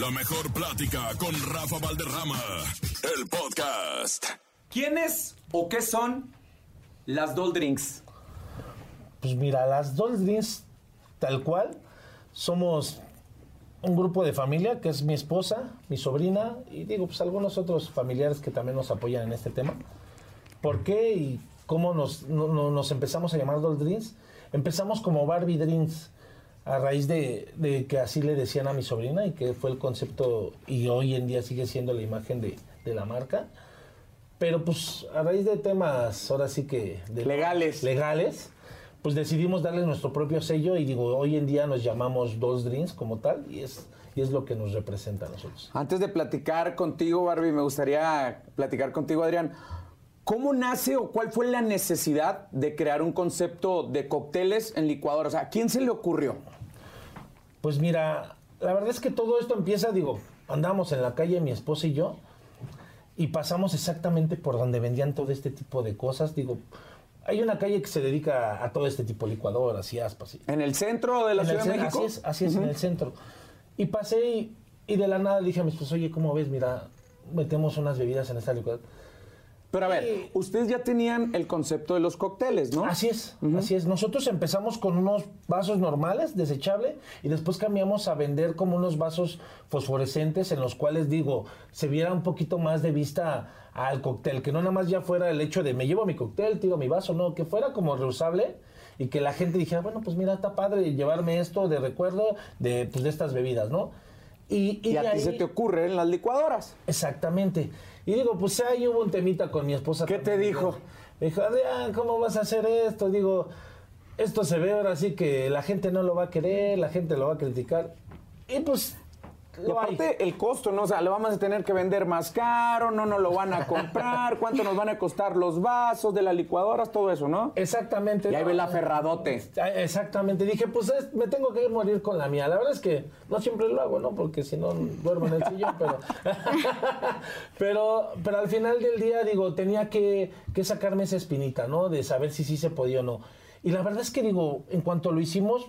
La mejor plática con Rafa Valderrama, el podcast. ¿Quiénes o qué son las Doll Drinks? Pues mira, las Doll Drinks, tal cual, somos un grupo de familia que es mi esposa, mi sobrina y digo, pues algunos otros familiares que también nos apoyan en este tema. ¿Por qué y cómo nos, no- no- nos empezamos a llamar Doll Drinks? Empezamos como Barbie Drinks a raíz de, de que así le decían a mi sobrina y que fue el concepto y hoy en día sigue siendo la imagen de, de la marca. Pero pues a raíz de temas ahora sí que... de- Legales. Legales, pues decidimos darle nuestro propio sello y digo, hoy en día nos llamamos Dos Drinks como tal y es, y es lo que nos representa a nosotros. Antes de platicar contigo, Barbie, me gustaría platicar contigo, Adrián. ¿Cómo nace o cuál fue la necesidad de crear un concepto de cócteles en licuadora? O sea, ¿a quién se le ocurrió? Pues mira, la verdad es que todo esto empieza, digo, andamos en la calle mi esposa y yo y pasamos exactamente por donde vendían todo este tipo de cosas, digo, hay una calle que se dedica a todo este tipo de licuadoras y aspas. y- ¿En el centro de la En Ciudad de México? Así es, así es, en el centro. Y pasé y, y de la nada dije a mi esposa, oye, ¿cómo ves? Mira, metemos unas bebidas en esta licuadora. Pero a ver, ustedes ya tenían el concepto de los cócteles, ¿no? Así es, así es. Nosotros empezamos con unos vasos normales, desechable, y después cambiamos a vender como unos vasos fosforescentes en los cuales, digo, se viera un poquito más de vista al cóctel, que no nada más ya fuera el hecho de me llevo mi cóctel, tiro mi vaso, no, que fuera como reusable y que la gente dijera, bueno, pues mira, está padre llevarme esto de recuerdo de, pues, de estas bebidas, ¿no? Y, Y a ti se te ocurre en las licuadoras. Exactamente. Y digo, pues ahí hubo un temita con mi esposa. ¿Qué te dijo? Me dijo, Adrián, ¿cómo vas a hacer esto? Digo, esto se ve ahora sí que la gente no lo va a querer, la gente lo va a criticar. Y pues, Y lo aparte el costo, ¿no? O sea, le vamos a tener que vender más caro, no nos lo van a comprar, cuánto nos van a costar los vasos de las licuadoras, todo eso, ¿no? Exactamente. Y ahí ve la ferradote. Ah, Exactamente. Dije, pues es- me tengo que morir con la mía. La verdad es que no siempre lo hago, ¿no? Porque si no duermo en el sillón, pero... pero, pero al final del día, digo, tenía que, que sacarme esa espinita, ¿no? De saber si sí se podía o no. Y la verdad es que, digo, en cuanto lo hicimos,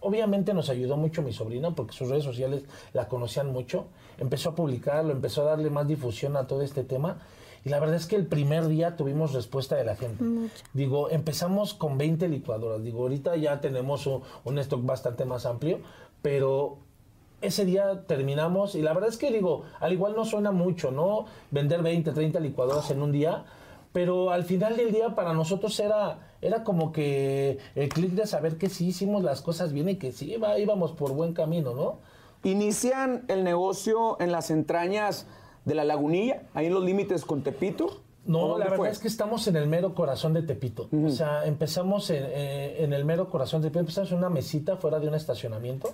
obviamente nos ayudó mucho mi sobrina, porque sus redes sociales la conocían mucho. Empezó a publicarlo, empezó a darle más difusión a todo este tema. Y la verdad es que el primer día tuvimos respuesta de la gente. Digo, empezamos con 20 licuadoras. Digo, ahorita ya tenemos un, un stock bastante más amplio, pero ese día terminamos y la verdad es que digo, al igual no suena mucho, ¿no? Vender 20, 30 licuadoras en un día, pero al final del día para nosotros era, era como que el clic de saber que sí hicimos las cosas bien y que sí iba- íbamos por buen camino, ¿no? Inician el negocio en las entrañas de la lagunilla, ahí en los límites con Tepito. ¿O No, la verdad fue? es que estamos en el mero corazón de Tepito. O sea, empezamos en, eh, en el mero corazón de Tepito. Empezamos en una mesita fuera de un estacionamiento.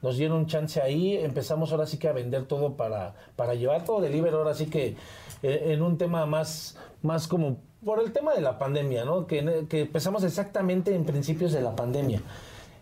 Nos dieron un chance ahí. Empezamos ahora sí que a vender todo para, para llevar todo delivery. Ahora sí que en un tema más, más como por el tema de la pandemia, ¿no? Que, que empezamos exactamente en principios de la pandemia.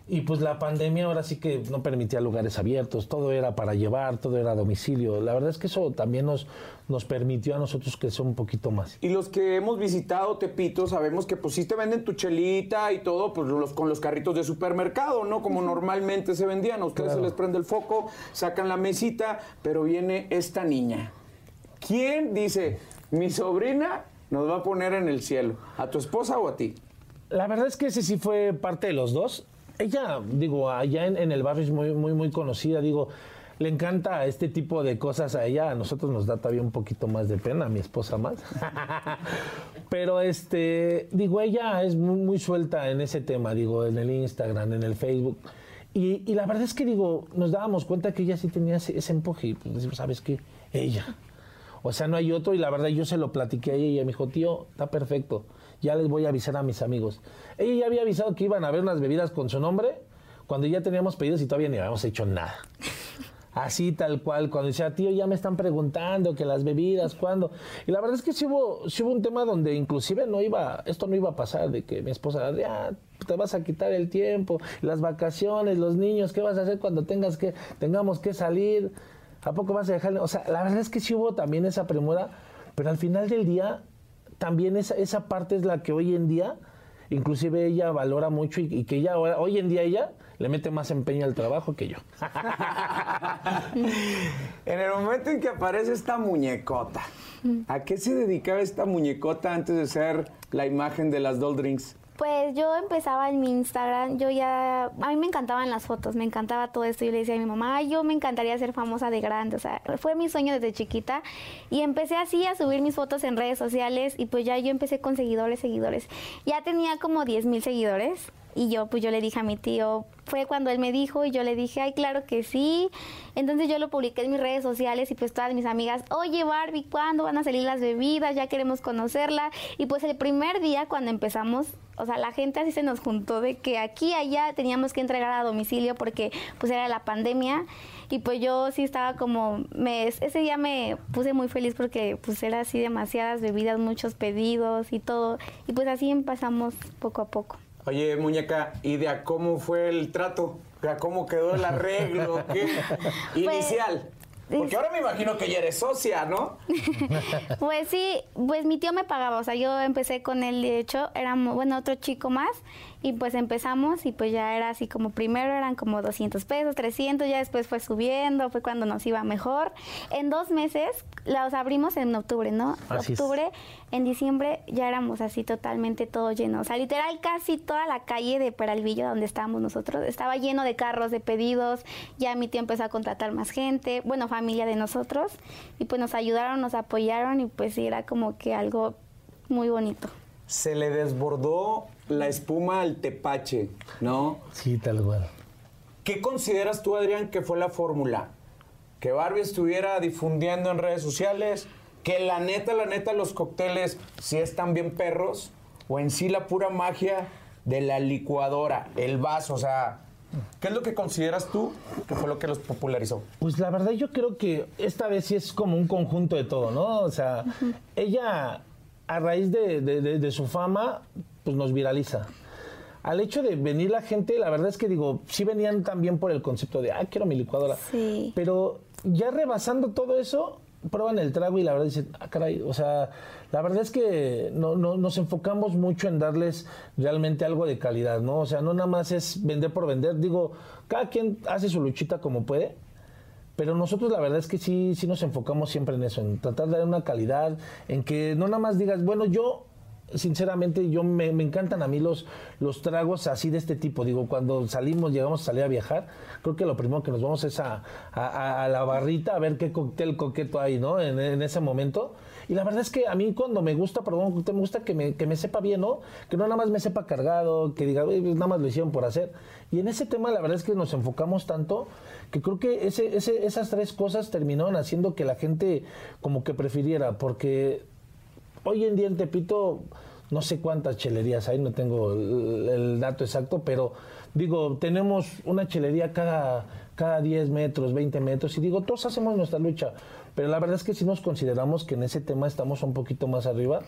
Y pues la pandemia ahora sí que no permitía lugares abiertos, todo era para llevar, todo era a domicilio. La verdad es que eso también nos, nos permitió a nosotros crecer un poquito más. Y los que hemos visitado Tepito sabemos que pues sí te venden tu chelita y todo, pues los, con los carritos de supermercado, ¿no? Como normalmente se vendían. A ustedes Claro. se les prende el foco, sacan la mesita, pero viene esta niña. ¿Quién dice, mi sobrina nos va a poner en el cielo? ¿A tu esposa o a ti? La verdad es que ese sí fue parte de los dos. Ella, digo, allá en, el barrio es muy, muy, muy conocida, digo, le encanta este tipo de cosas a ella, a nosotros nos da todavía un poquito más de pena, a mi esposa más. Pero este, digo, ella es muy, suelta en ese tema, digo, en el Instagram, en el Facebook. Y, la verdad es que digo, nos dábamos cuenta que ella sí tenía ese, ese empuje y pues ¿sabes qué? Ella. O sea, no hay otro y la verdad yo se lo platiqué a ella y ella me dijo, tío, está perfecto, ya les voy a avisar a mis amigos. Ella ya había avisado que iban a ver unas bebidas con su nombre cuando ya teníamos pedidos y todavía ni habíamos hecho nada. Así tal cual, cuando decía, tío, ya me están preguntando que las bebidas, ¿cuándo? Y la verdad es que sí hubo, sí hubo un tema donde inclusive no iba, esto no iba a pasar, de que mi esposa, ya te vas a quitar el tiempo, las vacaciones, los niños, ¿qué vas a hacer cuando tengas que, tengamos que salir? ¿A poco vas a dejar? O sea, la verdad es que sí hubo también esa premura, pero al final del día, también esa, esa parte es la que hoy en día, inclusive ella valora mucho y, y que ella ahora- hoy en día ella le mete más empeño al trabajo que yo. en el momento en que aparece esta muñecota, ¿a qué se dedicaba esta muñecota antes de ser la imagen de las Doll Drinks? Pues yo empezaba en mi Instagram, yo ya, a mí me encantaban las fotos, me encantaba todo esto. Yo le decía a mi mamá, yo me encantaría ser famosa de grande, o sea, fue mi sueño desde chiquita. Y empecé así a subir mis fotos en redes sociales y pues ya yo empecé con seguidores, seguidores. Ya tenía como 10 mil seguidores y yo, pues yo le dije a mi tío, fue cuando él me dijo y yo le dije, ay, claro que sí. Entonces yo lo publiqué en mis redes sociales y pues todas mis amigas, oye Barbie, ¿cuándo van a salir las bebidas? Ya queremos conocerla. Y pues el primer día cuando empezamos, o sea, la gente así se nos juntó de que aquí allá teníamos que entregar a domicilio porque pues era la pandemia. Y pues yo sí estaba como, me, ese día me puse muy feliz porque pues era así demasiadas bebidas, muchos pedidos y todo. Y pues así empezamos poco a poco. Oye, muñeca, ¿y de a cómo fue el trato? ¿A cómo quedó el arreglo? ¿Qué? Pues, Inicial. Porque ahora me imagino que ya eres socia, ¿no? pues sí, pues mi tío me pagaba, o sea, yo empecé con él, de hecho, éramos, bueno, otro chico más, y pues empezamos y pues ya era así como primero eran como 200 pesos, 300, ya después fue subiendo, fue cuando nos iba mejor. En dos meses, los abrimos en octubre, ¿no? octubre, en diciembre ya éramos así totalmente todo lleno. O sea, literal casi toda la calle de Peralvillo donde estábamos nosotros estaba lleno de carros, de pedidos. Ya mi tío empezó a contratar más gente, bueno, familia de nosotros. Y pues nos ayudaron, nos apoyaron y pues sí, era como que algo muy bonito. Se le desbordó la espuma al tepache, ¿no? Sí, tal cual. ¿Qué consideras tú, Adrián, que fue la fórmula? Que Barbie estuviera difundiendo en redes sociales, que la neta, la neta, los cócteles sí están bien perros, o en sí la pura magia de la licuadora, el vaso, o sea, ¿qué es lo que consideras tú que fue lo que los popularizó? Pues la verdad yo creo que esta vez sí es como un conjunto de todo, ¿no? O sea, ella a raíz de, su fama, pues nos viraliza. Al hecho de venir la gente, la verdad es que digo, sí venían también por el concepto de, ah, quiero mi licuadora. Sí. Pero ya rebasando todo eso, prueban el trago y la verdad dicen, ah, caray, o sea, la verdad es que no, no, nos enfocamos mucho en darles realmente algo de calidad, ¿no? O sea, no nada más es vender por vender. Digo, cada quien hace su luchita como puede, pero nosotros la verdad es que sí, sí nos enfocamos siempre en eso, en tratar de dar una calidad, en que no nada más digas, bueno, yo sinceramente, yo me, encantan a mí los, los tragos así de este tipo. Digo, cuando salimos, llegamos a salir a viajar, creo que lo primero que nos vamos es a, la barrita a ver qué cóctel coqueto hay, ¿no? En, ese momento. Y la verdad es que a mí cuando me gusta cóctel, me gusta que me, que me sepa bien, ¿no? Que no nada más me sepa cargado, que diga, pues nada más lo hicieron por hacer. Y en ese tema la verdad es que nos enfocamos tanto que creo que ese, ese, esas tres cosas terminaron haciendo que la gente como que prefiriera, porque Hoy en día en Tepito no sé cuántas chelerías hay, no tengo el, dato exacto, pero digo, tenemos una chelería cada, cada 10 metros, 20 metros, y digo, todos hacemos nuestra lucha, pero la verdad es que si nos consideramos que en ese tema estamos un poquito más arriba,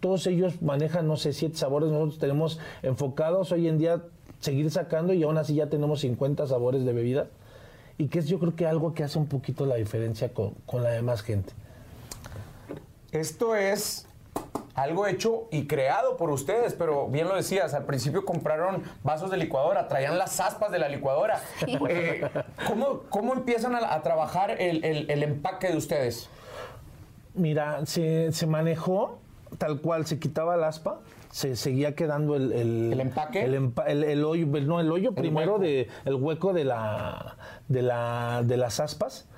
todos ellos manejan, no sé, siete sabores, nosotros tenemos enfocados hoy en día seguir sacando y aún así ya tenemos 50 sabores de bebida, y que es yo creo que algo que hace un poquito la diferencia con, con la demás gente. Esto es algo hecho y creado por ustedes, pero bien lo decías, al principio compraron vasos de licuadora, traían las aspas de la licuadora. Eh, ¿cómo, empiezan a, trabajar el, empaque de ustedes? Mira, se, manejó tal cual, se quitaba la aspa, se seguía quedando el, el, empaque el, hoyo no el hoyo primero de el hueco de la de la de las aspas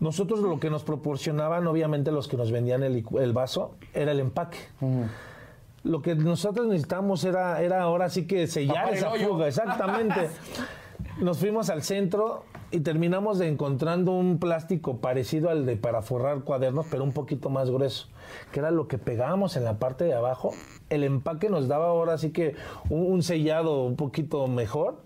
nosotros lo que nos proporcionaban, obviamente los que nos vendían el, vaso, era el empaque. Lo que nosotros necesitábamos era, era ahora sí que sellar esa fuga, exactamente. nos fuimos al centro y terminamos de encontrando un plástico parecido al de para forrar cuadernos, pero un poquito más grueso, que era lo que pegábamos en la parte de abajo. El empaque nos daba ahora sí que un sellado un poquito mejor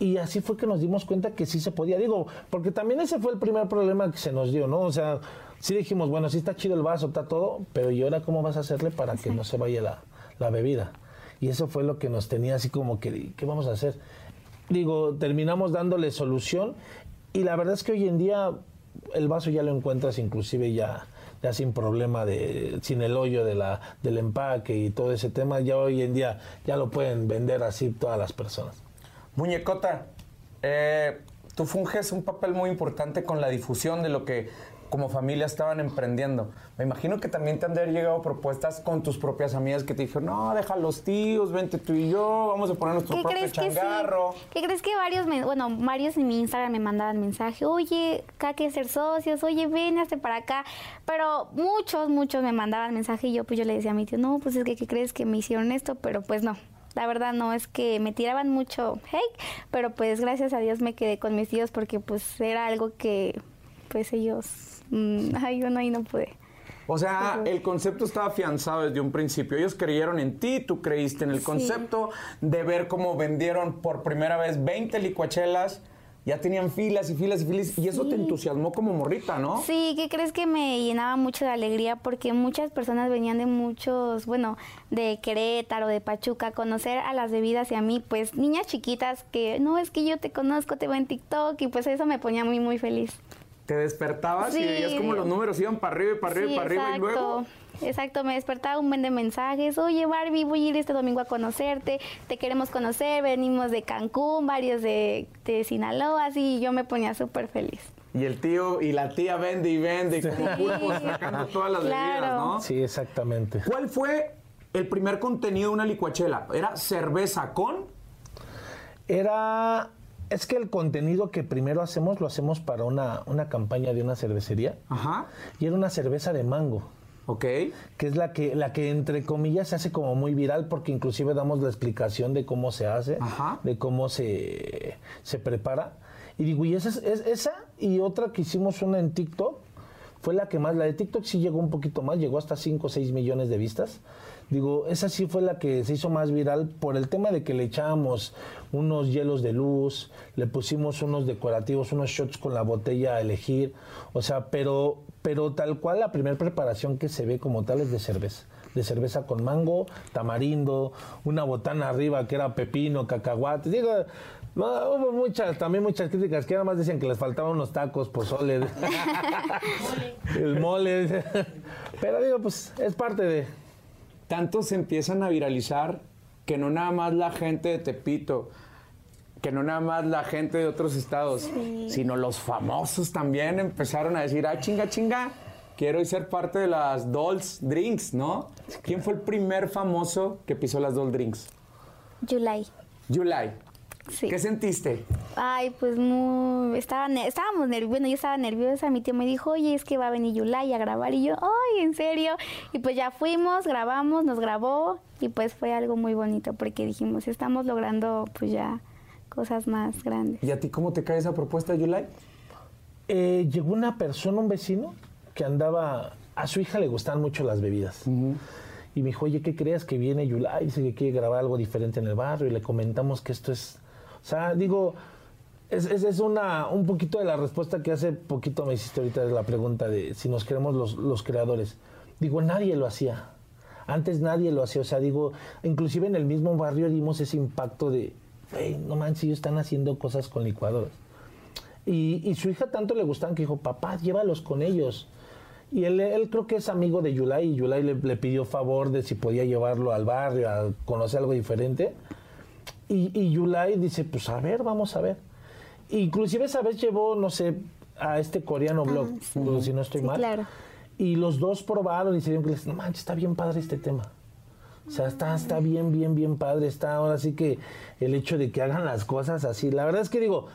y así fue que nos dimos cuenta que sí se podía. Digo, porque también ese fue el primer problema que se nos dio, ¿no? O sea, sí dijimos, bueno, sí está chido el vaso, está todo, pero ¿y ahora cómo vas a hacerle para que no se vaya la, la bebida? Y eso fue lo que nos tenía así como que, ¿qué vamos a hacer? Digo, terminamos dándole solución y la verdad es que hoy en día el vaso ya lo encuentras inclusive ya, ya sin problema de sin el hoyo de la del empaque y todo ese tema ya hoy en día ya lo pueden vender así todas las personas Muñecota, eh, tú funges un papel muy importante con la difusión de lo que como familia estaban emprendiendo. Me imagino que también te han de haber llegado propuestas con tus propias amigas que te dijeron, no, deja los tíos, vente tú y yo, vamos a poner nuestro ¿Qué propio crees que sí? ¿Qué crees que varios, me- bueno, varios en mi Instagram me mandaban mensaje, oye, acá hay que ser socios, oye, ven, hazte para acá. Pero muchos, muchos me mandaban mensaje y yo pues yo le decía a mi tío, no, pues es que, ¿qué crees que me hicieron esto? Pero pues no. La verdad no, es que me tiraban mucho hate, pero pues gracias a Dios me quedé con mis tíos porque pues era algo que pues ellos, mm, ay, ahí no pude. O sea, el concepto estaba afianzado desde un principio. Ellos creyeron en ti, tú creíste en el Sí. concepto de ver cómo vendieron por primera vez 20 licuachelas. Ya tenían filas y filas y filas. Y eso te entusiasmó como morrita, ¿no? Sí, ¿qué crees que me llenaba mucho de alegría? Porque muchas personas venían de muchos, bueno, de Querétaro, de Pachuca, a conocer a las bebidas y a mí, pues niñas chiquitas que, no, es que yo te conozco, te veo en TikTok y pues eso me ponía muy, muy feliz. Te despertabas y Sí. veías como los números iban para arriba y para arriba y Sí, para arriba y luego. Exacto, me despertaba un buen de mensajes. Oye, Barbie, voy a ir este domingo a conocerte. Te queremos conocer. Venimos de Cancún, varios de, de Sinaloa. Así yo me ponía súper feliz. Y el tío y la tía vende y vende y como pulpos sacando todas las Claro. bebidas, ¿no? Sí, exactamente. ¿Cuál fue el primer contenido de una licuachela? ¿Era cerveza con? Era. Es que el contenido que primero hacemos lo hacemos para una, una campaña de una cervecería. Ajá. Y era una cerveza de mango. Ok. que es la que, la que entre comillas se hace como muy viral porque inclusive damos la explicación de cómo se hace, Ajá. de cómo se, se prepara. Y digo, y esa, es- es- esa y otra que hicimos una en TikTok fue la que más, la de TikTok sí llegó un poquito más, llegó hasta 5 o 6 millones de vistas. Digo, esa sí fue la que se hizo más viral por el tema de que le echábamos unos hielos de luz, le pusimos unos decorativos, unos shots con la botella a elegir. O sea, pero, pero tal cual la primera preparación que se ve como tal es de cerveza. De cerveza con mango, tamarindo, una botana arriba que era pepino, cacahuate. Digo, no, hubo muchas, también muchas críticas que nada más decían que les faltaban unos tacos, pozole. el mole. Pero digo, pues es parte de. Tanto se empiezan a viralizar que no nada más la gente de Tepito, que no nada más la gente de otros estados, sino los famosos también empezaron a decir, ah, chinga, chinga, quiero ser parte de las Dolls Drinks, ¿no? ¿Quién fue el primer famoso que pisó las Dolls Drinks? July. July. Sí. ¿Qué sentiste? Ay, pues muy, estaba, ne- estábamos nerviosos, bueno, yo estaba nerviosa, mi tío me dijo, oye, es que va a venir Yulai a grabar, y yo, ay, ¿en serio? Y pues ya fuimos, grabamos, nos grabó, y pues fue algo muy bonito, porque dijimos, estamos logrando pues ya cosas más grandes. ¿Y a ti cómo te cae esa propuesta, July? Eh, llegó una persona, un vecino, que andaba. A su hija le gustan mucho las bebidas. Y me dijo, oye, ¿qué crees que viene Yulai? Dice que quiere grabar algo diferente en el barrio. Y le comentamos que esto es. O sea, digo, es, es, es una, un poquito de la respuesta que hace poquito me hiciste ahorita de la pregunta de si nos queremos los, los creadores. Digo, nadie lo hacía. Antes nadie lo hacía. O sea, digo, inclusive en el mismo barrio dimos ese impacto de, hey, no manches, ellos están haciendo cosas con licuadoras. Y, y su hija tanto le gustaban que dijo, papá, llévalos con ellos. Y él, él creo que es amigo de Yulai y Yulai le pidió favor de si podía llevarlo al barrio a conocer algo diferente. Y, y Yulai dice, pues a ver, vamos a ver. Inclusive esa vez llevó, no sé, a este coreano blog, si no estoy Sí, mal. claro. Y los dos probaron y se dieron que les, no manches, está bien padre este tema. O sea, está, está bien, bien, bien padre. Está ahora sí que el hecho de que hagan las cosas así. La verdad es que digo,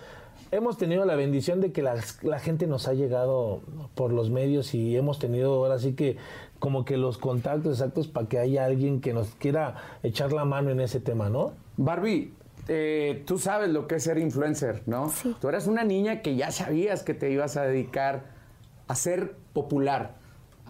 hemos tenido la bendición de que las- la, gente nos ha llegado por los medios y hemos tenido ahora sí que como que los contactos exactos para que haya alguien que nos quiera echar la mano en ese tema, ¿no? Barbie, eh, tú sabes lo que es ser influencer, ¿no? Sí. Tú eras una niña que ya sabías que te ibas a dedicar a ser popular,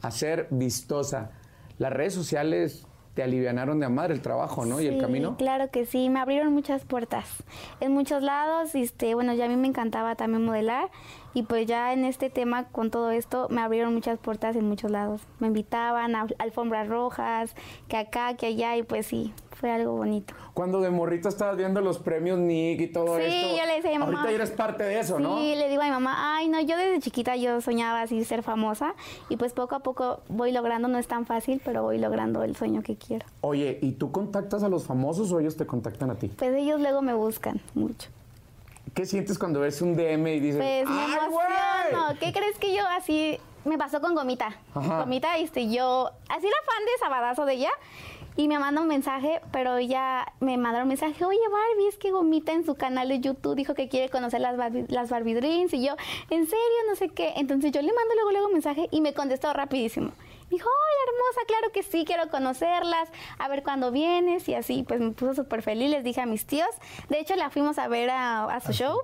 a ser vistosa. Las redes sociales te alivianaron de amar el trabajo, ¿no? y el camino. Claro que sí, me abrieron muchas puertas en muchos lados. Este, bueno, ya a mí me encantaba también modelar y pues ya en este tema con todo esto me abrieron muchas puertas en muchos lados. Me invitaban a alfombras rojas, que acá, que allá y pues sí, fue algo bonito. Cuando de morrito estabas viendo los premios Nick y todo Sí, esto. yo le decía a mi mamá. Ahorita eres parte de eso, sí, ¿no? le digo a mi mamá, ay, no, yo desde chiquita yo soñaba así ser famosa y pues poco a poco voy logrando, no es tan fácil, pero voy logrando el sueño que quiero. Oye, ¿y tú contactas a los famosos o ellos te contactan a ti? Pues ellos luego me buscan mucho. ¿Qué sientes cuando ves un DM y dices, Pues me emociono. ¿Qué crees que yo así me pasó con Gomita? Ajá. Gomita, este, yo así era fan de Sabadazo de ella y me manda un mensaje, pero ella me mandó un mensaje, oye Barbie, es que Gomita en su canal de YouTube dijo que quiere conocer las Barbie, las Barbie Dreams y yo, en serio, no sé qué. Entonces yo le mando luego luego un mensaje y me contestó rapidísimo. Me dijo, hola hermosa, claro que sí, quiero conocerlas, a ver cuándo vienes y así, pues me puso súper feliz, les dije a mis tíos. De hecho, la fuimos a ver a, a su show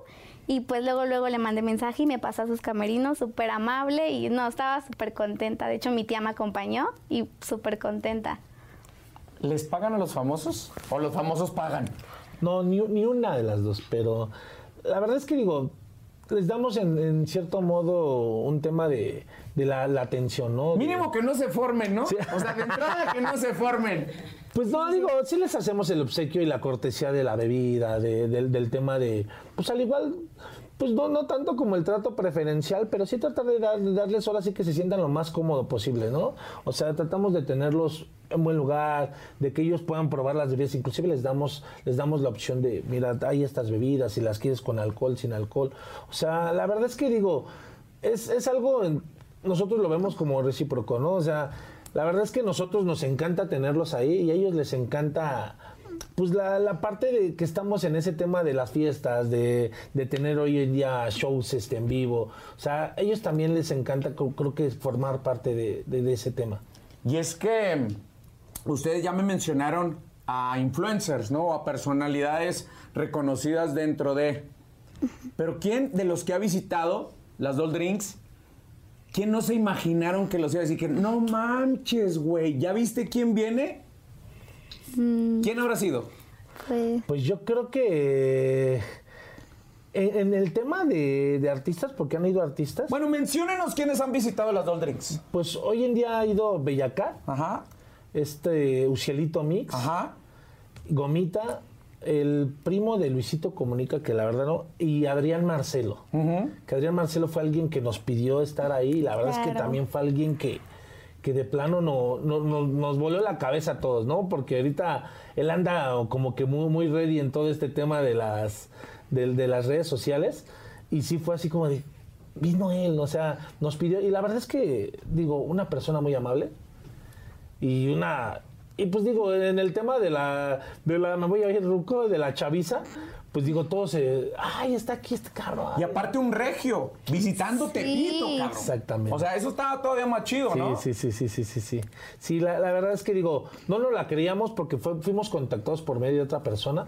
y pues luego luego le mandé mensaje y me pasó a sus camerinos, súper amable y no, estaba súper contenta. De hecho, mi tía me acompañó y súper contenta. ¿Les pagan a los famosos o los famosos pagan? No, ni, ni una de las dos, pero la verdad es que digo, les damos en, en cierto modo un tema de, de la, la atención, ¿no? Mínimo que no se formen, ¿no? O sea, de entrada que no se formen. Pues no, digo, sí les hacemos el obsequio y la cortesía de la bebida, de- del, del tema de, pues al igual, pues no, no tanto como el trato preferencial, pero sí tratar de, dar- de darles ahora sí que se sientan lo más cómodo posible, ¿no? O sea, tratamos de tenerlos en buen lugar, de que ellos puedan probar las bebidas, inclusive les damos, les damos la opción de, mira, hay estas bebidas, si las quieres con alcohol, sin alcohol. O sea, la verdad es que digo, es, es algo, en- nosotros lo vemos como recíproco, ¿no? O sea, la verdad es que nosotros nos encanta tenerlos ahí y a ellos les encanta pues la, la parte de que estamos en ese tema de las fiestas, de, de tener hoy en día shows este, en vivo. O sea, a ellos también les encanta, creo, que formar parte de ese tema. Y es que mm, ustedes ya me mencionaron a influencers, ¿no? A personalidades reconocidas dentro de. Pero ¿quién de los que ha visitado las Doll Drinks, quién no se imaginaron que los iba a decir que no manches, güey, ¿ya viste quién viene? ¿Quién habrá sido? Pues, Pues yo creo que eh, en, en el tema de, de artistas, porque han ido artistas, Bueno, menciónenos quiénes han visitado las Doll Drinks. pues hoy en día ha ido Bellacat, Ajá, este Ucielito Mix, ajá. Gomita, el primo de Luisito Comunica, que la verdad no, y Adrián Marcelo. Que Adrián Marcelo fue alguien que nos pidió estar ahí, y la verdad es que también fue alguien que, que de plano no, no- no- nos voló la cabeza a todos, ¿no? Porque ahorita él anda como que muy, muy ready en todo este tema de las, de, de las redes sociales, y sí fue así como de, vino él, o sea, nos pidió, y la verdad es que, digo, una persona muy amable, y una y pues digo en el tema de la de la me voy a ir ruco de la chaviza pues digo todos se ay está aquí este carro Y aparte un regio, visitando Sí. Tepito, cabrón. Exactamente. O sea, eso estaba todavía más chido, ¿no? Sí, sí, sí, sí, sí, sí, sí. Sí, la, la verdad es que digo, no nos la creíamos porque fue- fuimos contactados por medio de otra persona.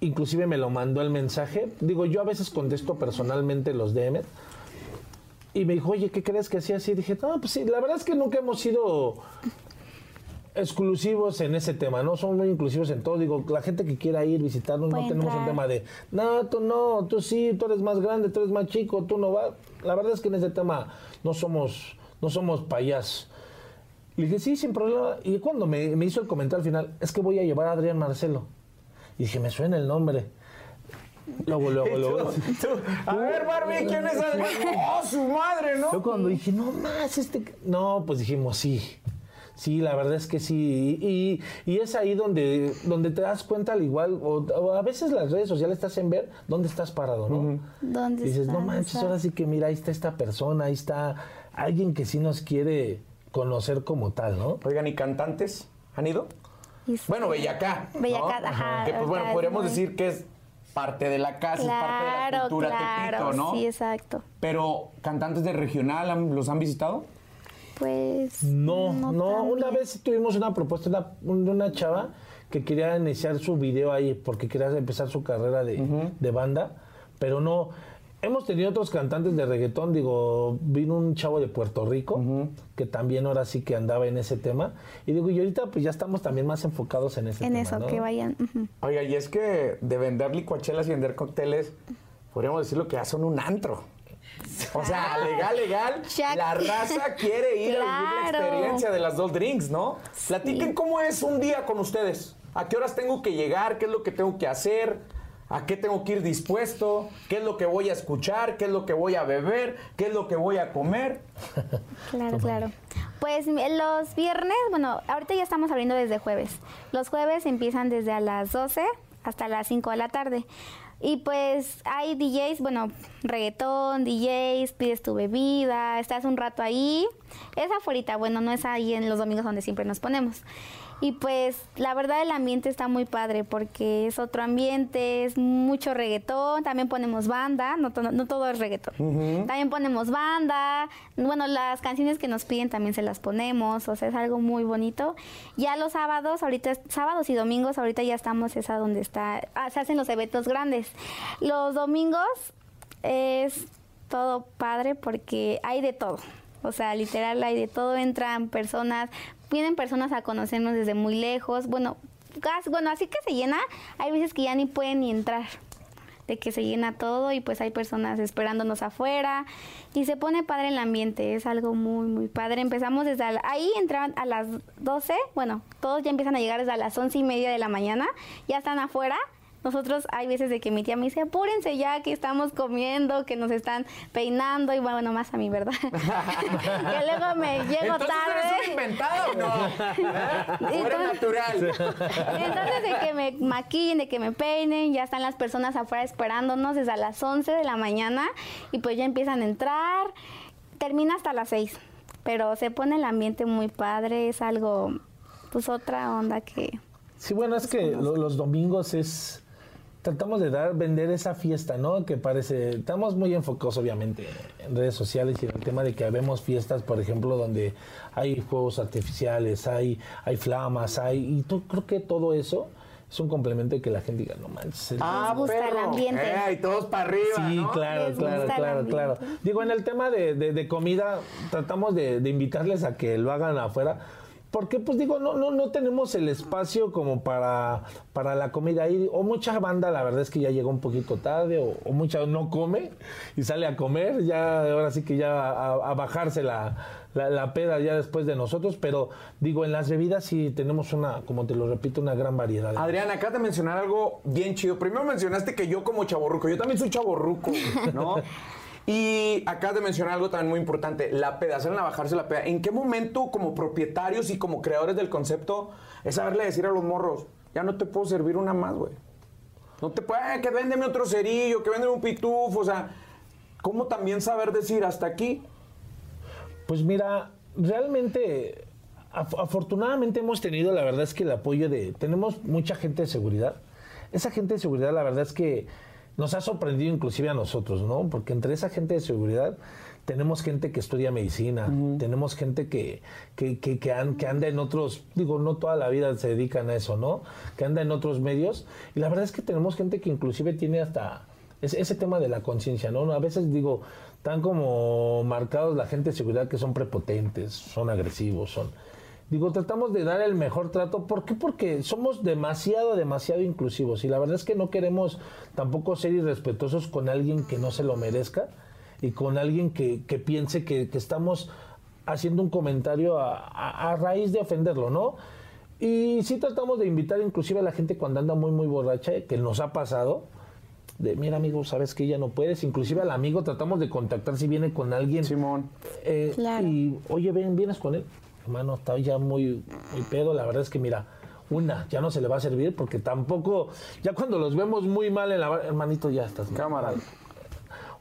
Inclusive me lo mandó el mensaje. Digo, yo a veces contesto personalmente los DM. Y me dijo, oye, ¿qué crees que hacía así? Dije, no, pues sí, la verdad es que nunca hemos sido exclusivos en ese tema, ¿no? Somos muy inclusivos en todo. Digo, la gente que quiera ir, visitarnos, no tenemos un entrar. tema de, no, tú no, tú sí, tú eres más grande, tú eres más chico, tú no vas. La verdad es que en ese tema no somos, no somos payasos. Le dije, sí, sin problema. Y cuando me, me hizo el comentario al final, es que voy a llevar a Adrián Marcelo. Y dije, me suena el nombre. Luego, luego, luego. A ver, Barbie, ¿quién es Adrián? ¡Oh, su madre, Yo ¿no? cuando dije, no más, este. No, pues dijimos, sí. Sí, la verdad es que sí. Y, y es ahí donde, donde te das cuenta, al igual, o, o a veces las redes sociales te hacen ver dónde estás parado, ¿no? ¿dónde Dices, no están? manches, ahora sí que mira, ahí está esta persona, ahí está alguien que sí nos quiere conocer como tal, ¿no? Oigan, ¿y cantantes han ido? Sí. Bueno, Bellacá. ¿no? Bellacat, ajá, Que pues bueno, podríamos muy- decir que es parte de la casa, es parte de la cultura claro, tepito, ¿no? sí, exacto. Pero, ¿cantantes de regional los han visitado? Pues No, no, una vez tuvimos una propuesta de una, de una chava que quería iniciar su video ahí porque quería empezar su carrera de, de banda, pero no. Hemos tenido otros cantantes de reggaetón, digo, vino un chavo de Puerto Rico que también ahora sí que andaba en ese tema. Y digo, y ahorita pues ya estamos también más enfocados en ese en tema. eso, ¿no? que vayan. Oiga, y es que de vender licuachelas y vender cócteles, podríamos decirlo que ya son un antro. O sea, legal, legal. La raza quiere ir a vivir la experiencia de las dos drinks, ¿no? Platiquen cómo es un día con ustedes. ¿A qué horas tengo que llegar? ¿Qué es lo que tengo que hacer? ¿A qué tengo que ir dispuesto? ¿Qué es lo que voy a escuchar? ¿Qué es lo que voy a beber? ¿Qué es lo que voy a comer? Claro, claro. Pues los viernes, bueno, ahorita ya estamos abriendo desde jueves. Los jueves empiezan desde a las 12 hasta las 5 de la tarde. Y pues hay DJs, bueno, reggaetón, DJs, pides tu bebida, estás un rato ahí. Es afuera, bueno, no es ahí en los domingos donde siempre nos ponemos. Y pues la verdad el ambiente está muy padre porque es otro ambiente, es mucho reggaetón, también ponemos banda, no, to- no todo es reggaetón. También ponemos banda, bueno, las canciones que nos piden también se las ponemos, o sea, es algo muy bonito. Ya los sábados, ahorita, sábados y domingos, ahorita ya estamos esa donde está, ah, se hacen los eventos grandes. Los domingos es todo padre porque hay de todo. O sea, literal hay de todo, entran personas, vienen personas a conocernos desde muy lejos. Bueno, gas- bueno, así que se llena, hay veces que ya ni pueden ni entrar, de que se llena todo y pues hay personas esperándonos afuera y se pone padre el ambiente, es algo muy, muy padre. Empezamos desde, la- ahí entran a las 12, bueno, todos ya empiezan a llegar desde las once y media de la mañana, ya están afuera. Nosotros hay veces de que mi tía me dice, apúrense ya que estamos comiendo, que nos están peinando y bueno, más a mí, ¿verdad? que luego me llego Entonces, tarde. ¿eres un inventado o no? ¿Eh? ¿O eres Entonces- natural? Entonces, de que me maquillen, de que me peinen, ya están las personas afuera esperándonos desde a las 11 de la mañana y pues ya empiezan a entrar. Termina hasta las 6, pero se pone el ambiente muy padre, es algo, pues otra onda que... Sí, bueno, es que lo- los domingos es tratamos de dar vender esa fiesta, ¿no? Que parece estamos muy enfocados obviamente en redes sociales y en el tema de que habemos fiestas, por ejemplo, donde hay fuegos artificiales, hay hay flamas, hay y tú creo que todo eso es un complemento de que la gente diga, no manches. el- Ah, gusta el perro. ambiente. Eh, y todos para arriba, Sí, ¿no? claro, claro, el claro, claro. Digo, en el tema de, de- de comida, tratamos de, de invitarles a que lo hagan afuera. Porque, pues digo, no, no, no tenemos el espacio como para, para la comida ahí. O mucha banda, la verdad es que ya llegó un poquito tarde, o, o mucha no come y sale a comer. Ya, ahora sí que ya a, a bajarse la, la, la peda ya después de nosotros. Pero digo, en las bebidas sí tenemos una, como te lo repito, una gran variedad. Adrián, acá de mencionar algo bien chido. Primero mencionaste que yo como chaborruco, yo también soy chaborruco, ¿no? Y acá de mencionar algo también muy importante, la peda, hacerla bajarse la peda. ¿En qué momento como propietarios y como creadores del concepto es saberle decir a los morros, ya no te puedo servir una más, güey? No te puedo, "Eh, que véndeme otro cerillo, que véndeme un pitufo, o sea, ¿cómo también saber decir hasta aquí? Pues mira, realmente, af- afortunadamente hemos tenido, la verdad es que el apoyo de, tenemos mucha gente de seguridad. Esa gente de seguridad, la verdad es que nos ha sorprendido inclusive a nosotros, ¿no? Porque entre esa gente de seguridad tenemos gente que estudia medicina, tenemos gente que, que, que, que an- que anda en otros, digo, no toda la vida se dedican a eso, ¿no? Que anda en otros medios. Y la verdad es que tenemos gente que inclusive tiene hasta ese, ese tema de la conciencia, ¿no? A veces digo, tan como marcados la gente de seguridad que son prepotentes, son agresivos, son... Digo, tratamos de dar el mejor trato. ¿Por qué? Porque somos demasiado, demasiado inclusivos. Y la verdad es que no queremos tampoco ser irrespetuosos con alguien que no se lo merezca y con alguien que, que piense que, que estamos haciendo un comentario a, a- a raíz de ofenderlo, ¿no? Y sí tratamos de invitar inclusive a la gente cuando anda muy, muy borracha, que nos ha pasado, de, mira amigo, sabes que ya no puedes, inclusive al amigo tratamos de contactar si viene con alguien. Simón. Eh, Claro. Y, oye, ven, vienes con él. Hermano, está ya muy, muy pedo. La verdad es que, mira, una, ya no se le va a servir porque tampoco, ya cuando los vemos muy mal en la hermanito, ya estás. mal.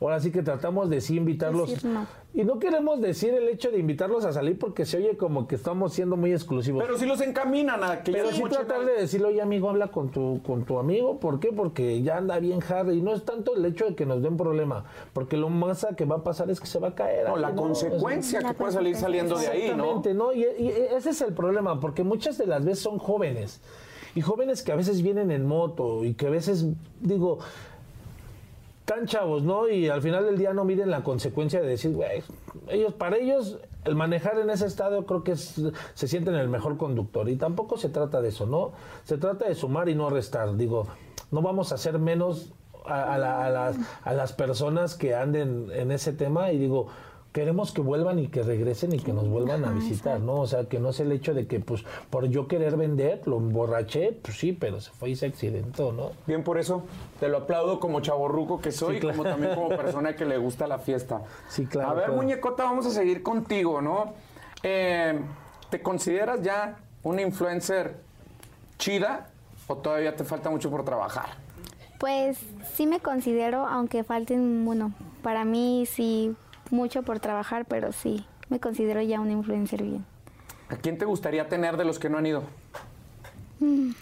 Ahora sí que tratamos de sí invitarlos. Decir no. Y no queremos decir el hecho de invitarlos a salir porque se oye como que estamos siendo muy exclusivos. Pero si los encaminan a que Pero sí tratar de decirle, oye amigo, habla con tu, con tu amigo. ¿Por qué? Porque ya anda bien hard. Y no es tanto el hecho de que nos den problema. Porque lo más que va a pasar es que se va a caer. No, la ¿no? consecuencia que puede salir saliendo de ahí, ¿no? Exactamente, ¿no? Y, y ese es el problema, porque muchas de las veces son jóvenes. Y jóvenes que a veces vienen en moto y que a veces, digo, tan chavos, ¿no? Y al final del día no miden la consecuencia de decir, güey, ellos, para ellos, el manejar en ese estado creo que es- se sienten el mejor conductor. Y tampoco se trata de eso, ¿no? Se trata de sumar y no restar. Digo, no vamos a hacer menos a, a la- a las, a las personas que anden en ese tema y digo, queremos que vuelvan y que regresen y que nos vuelvan a visitar, ¿no? O sea, que no es el hecho de que, pues, por yo querer vender, lo emborraché, pues sí, pero se fue y se accidentó, ¿no? Bien por eso, te lo aplaudo como chaborruco que soy Sí, claro. y como también como persona que le gusta la fiesta. Sí, claro, A ver, claro. muñecota, vamos a seguir contigo, ¿no? Eh, ¿Te consideras ya una influencer chida o todavía te falta mucho por trabajar? Pues sí me considero, aunque falten, bueno, para mí sí mucho por trabajar, pero sí, me considero ya una influencer bien. ¿A quién te gustaría tener de los que no han ido?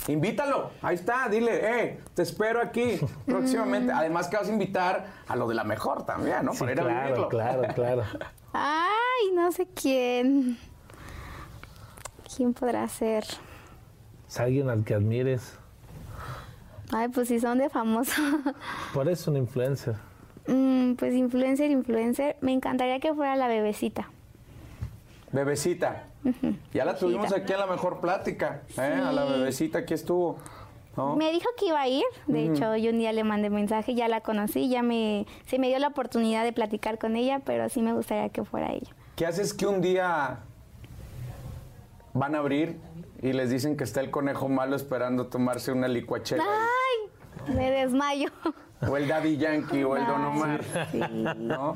Invítalo, ahí está, dile, eh, te espero aquí próximamente. Además que vas a invitar a lo de la mejor también, ¿no? Sí, Para ir a claro, vivirlo. claro, claro. Ay, no sé quién. ¿Quién podrá ser? Es alguien al que admires. Ay, pues si son de famoso. Por eso un influencer. Mm, pues influencer, influencer. Me encantaría que fuera la bebecita. Bebecita. Ya la tuvimos aquí a la mejor plática. ¿eh? A la Sí. bebecita aquí estuvo. ¿no? Me dijo que iba a ir, de hecho yo un día le mandé mensaje, ya la conocí, ya me, se me dio la oportunidad de platicar con ella, pero sí me gustaría que fuera ella. ¿Qué haces que un día van a abrir y les dicen que está el conejo malo esperando tomarse una licuachela? ¡Ay! Me desmayo. O el Daddy Yankee o el Don Omar. sí. ¿No?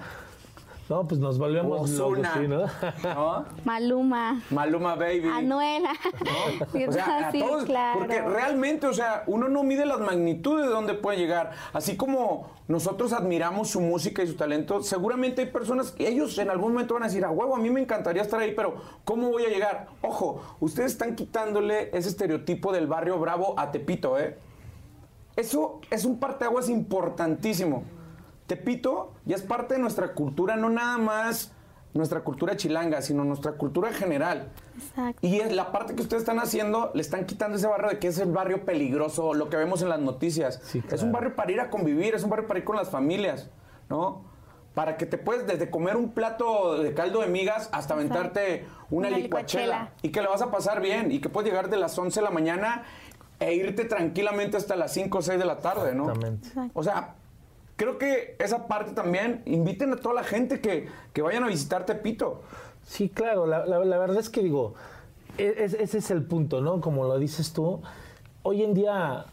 No, pues nos volvemos locos, Ozuna. sí, ¿no? ¿No? Maluma. Maluma Baby. Anuela. O sea, a Sí, todos, claro. porque realmente, o sea, uno no mide las magnitudes de dónde puede llegar. Así como nosotros admiramos su música y su talento, seguramente hay personas, que ellos en algún momento van a decir, a huevo, a mí me encantaría estar ahí, pero ¿cómo voy a llegar? Ojo, ustedes están quitándole ese estereotipo del barrio bravo a Tepito, ¿eh? Eso es un parteaguas importantísimo. Tepito ya es parte de nuestra cultura, no nada más nuestra cultura chilanga, sino nuestra cultura general. Exacto. Y es la parte que ustedes están haciendo, le están quitando ese barrio de que es el barrio peligroso, lo que vemos en las noticias. Sí, Es un barrio para ir a convivir, es un barrio para ir con las familias, ¿no? Para que te puedes desde comer un plato de caldo de migas hasta aventarte una, Una licuachela. licuachela. Y que lo vas a pasar bien y que puedes llegar de las 11 de la mañana e irte tranquilamente hasta las 5 o 6 de la tarde, ¿no? Exactamente. O sea, creo que esa parte también, inviten a toda la gente que, que vayan a visitar Tepito. Sí, claro, la, la- la verdad es que digo, e- es- ese es el punto, ¿no? Como lo dices tú, hoy en día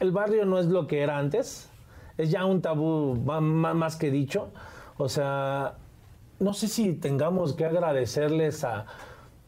el barrio no es lo que era antes, es ya un tabú más que dicho, o sea, no sé si tengamos que agradecerles a,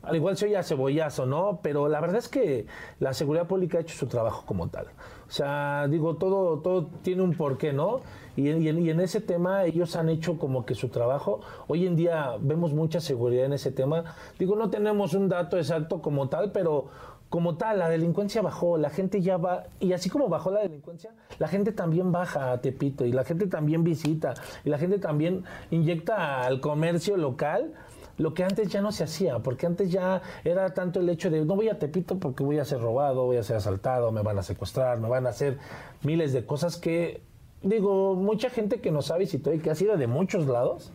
al igual se oye a cebollazo, ¿no? Pero la verdad es que la seguridad pública ha hecho su trabajo como tal. O sea, digo, todo, todo tiene un porqué, ¿no? Y, y en ese tema ellos han hecho como que su trabajo. Hoy en día vemos mucha seguridad en ese tema. Digo, no tenemos un dato exacto como tal, pero como tal, la delincuencia bajó, la gente ya va, y así como bajó la delincuencia, la gente también baja a Tepito, y la gente también visita, y la gente también inyecta al comercio local lo que antes ya no se hacía, porque antes ya era tanto el hecho de no voy a Tepito porque voy a ser robado, voy a ser asaltado, me van a secuestrar, me van a hacer miles de cosas que, digo, mucha gente que nos ha visitado y que ha sido de muchos lados,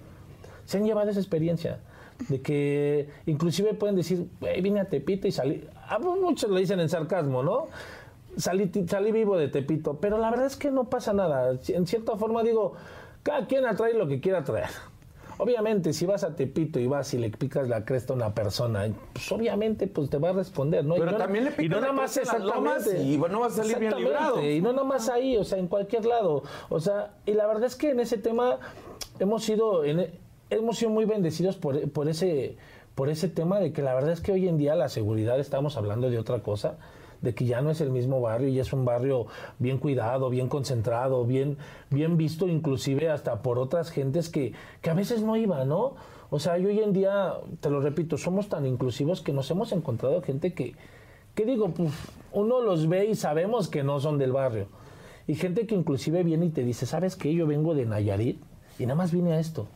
se han llevado esa experiencia. De que inclusive pueden decir, "Güey, vine a Tepito y salí. A muchos lo dicen en sarcasmo, ¿no? Salí, salí vivo de Tepito. Pero la verdad es que no pasa nada. En cierta forma digo, cada quien atrae lo que quiera traer. Obviamente, si vas a Tepito y vas y le picas la cresta a una persona, pues obviamente pues te va a responder, ¿no? Y Pero no- también le y picas no la nada más las lomas exactamente. y no vas a salir bien librado. Y no nada más ahí, o sea, en cualquier lado. O sea, y la verdad es que en ese tema hemos sido, en- hemos sido muy bendecidos por, por ese por ese tema de que la verdad es que hoy en día la seguridad estamos hablando de otra cosa, de que ya no es el mismo barrio y es un barrio bien cuidado, bien concentrado, bien, bien visto inclusive hasta por otras gentes que, que a veces no iban, ¿no? O sea, y hoy en día, te lo repito, somos tan inclusivos que nos hemos encontrado gente que, que digo, pues uno los ve y sabemos que no son del barrio. Y gente que inclusive viene y te dice, ¿sabes qué? Yo vengo de Nayarit y nada más vine a esto.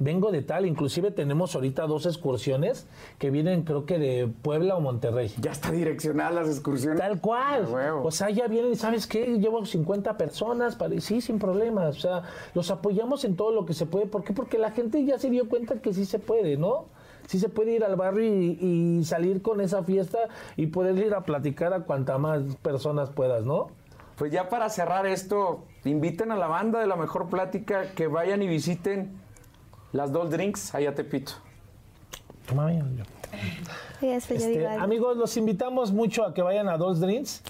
Vengo de tal, inclusive tenemos ahorita dos excursiones que vienen creo que de Puebla o Monterrey. Ya está direccionada las excursiones. Tal cual. O sea, ya vienen y ¿sabes qué? Llevo 50 personas. Para... Sí, sin problemas. O sea, los apoyamos en todo lo que se puede. ¿Por qué? Porque la gente ya se dio cuenta que sí se puede, ¿no? Sí se puede ir al barrio y, y salir con esa fiesta y poder ir a platicar a cuanta más personas puedas, ¿no? Pues ya para cerrar esto, inviten a la banda de la mejor plática que vayan y visiten Las dos drinks, allá te pito. Eso yo Este, amigos, los invitamos mucho a que vayan a Dos Drinks.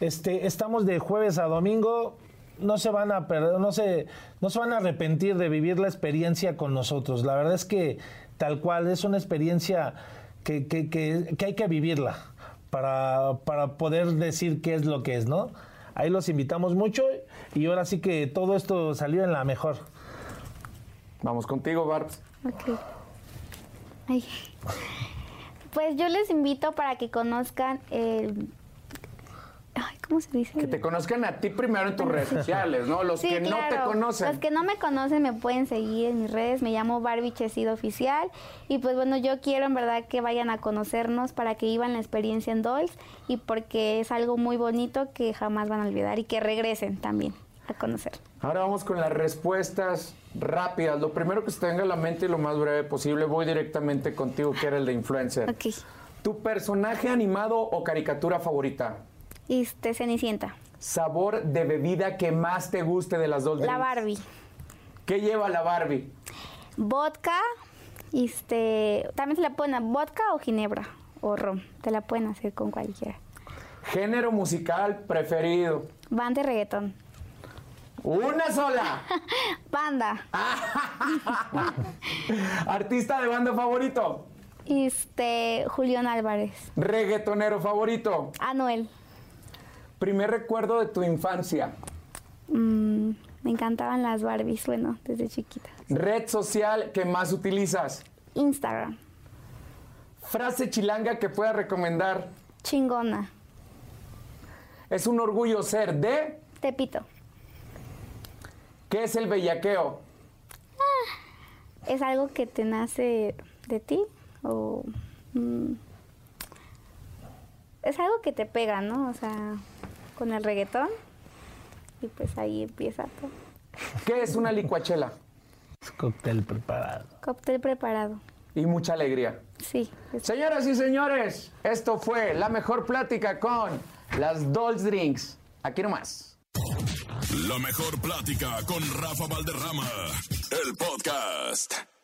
Este, estamos de jueves a domingo. No se van a perder, no se, no se van a arrepentir de vivir la experiencia con nosotros. La verdad es que tal cual es una experiencia que, que- que- que hay que vivirla para, para poder decir qué es lo que es, ¿no? Ahí los invitamos mucho y ahora sí que todo esto salió en la mejor. Vamos contigo, Barbs. Ok. Ay. Pues yo les invito para que conozcan el... Ay, ¿cómo se dice? Que te conozcan a ti primero en tus redes sociales, ¿no? Los Sí, que no te conocen. Los que no me conocen me pueden seguir en mis redes. Me llamo Barbie Chesido Oficial. Y pues bueno, yo quiero en verdad que vayan a conocernos para que vivan la experiencia en Dolls. Y porque es algo muy bonito que jamás van a olvidar. Y que regresen también a conocer. Ahora vamos con las respuestas rápidas. Lo primero que se te venga a la mente y lo más breve posible. Voy directamente contigo, que era el de influencer. Ok. ¿Tu personaje animado o caricatura favorita? Este, Cenicienta. ¿Sabor de bebida que más te guste de las dos La? Barbie. ¿Qué lleva la Barbie? Vodka. Este, también se la pueden hacer vodka o ginebra o ron. Te la pueden hacer con cualquiera. ¿Género musical preferido? Banda y reggaetón. ¡Una sola! Banda. ¿Artista de banda favorito? Este, Julián Álvarez. ¿Reggaetonero favorito? Anuel. ¿Primer recuerdo de tu infancia? Mm, me encantaban las Barbies, bueno, desde chiquita. ¿Red social que más utilizas? Instagram. ¿Frase chilanga que puedas recomendar? Chingona. Es un orgullo ser de... Tepito. ¿Qué es el bellaqueo? ¿Es algo que te nace de ti? ¿O mm, es algo que te pega, ¿no? O sea, con el reggaetón. Y pues ahí empieza todo. ¿Qué es una licuachela? Es cóctel preparado. Cóctel preparado. Y mucha alegría. Sí. es- Señoras y señores, esto fue la mejor plática con las Dolls Drinks. Aquí nomás. La mejor plática con Rafa Valderrama, el podcast.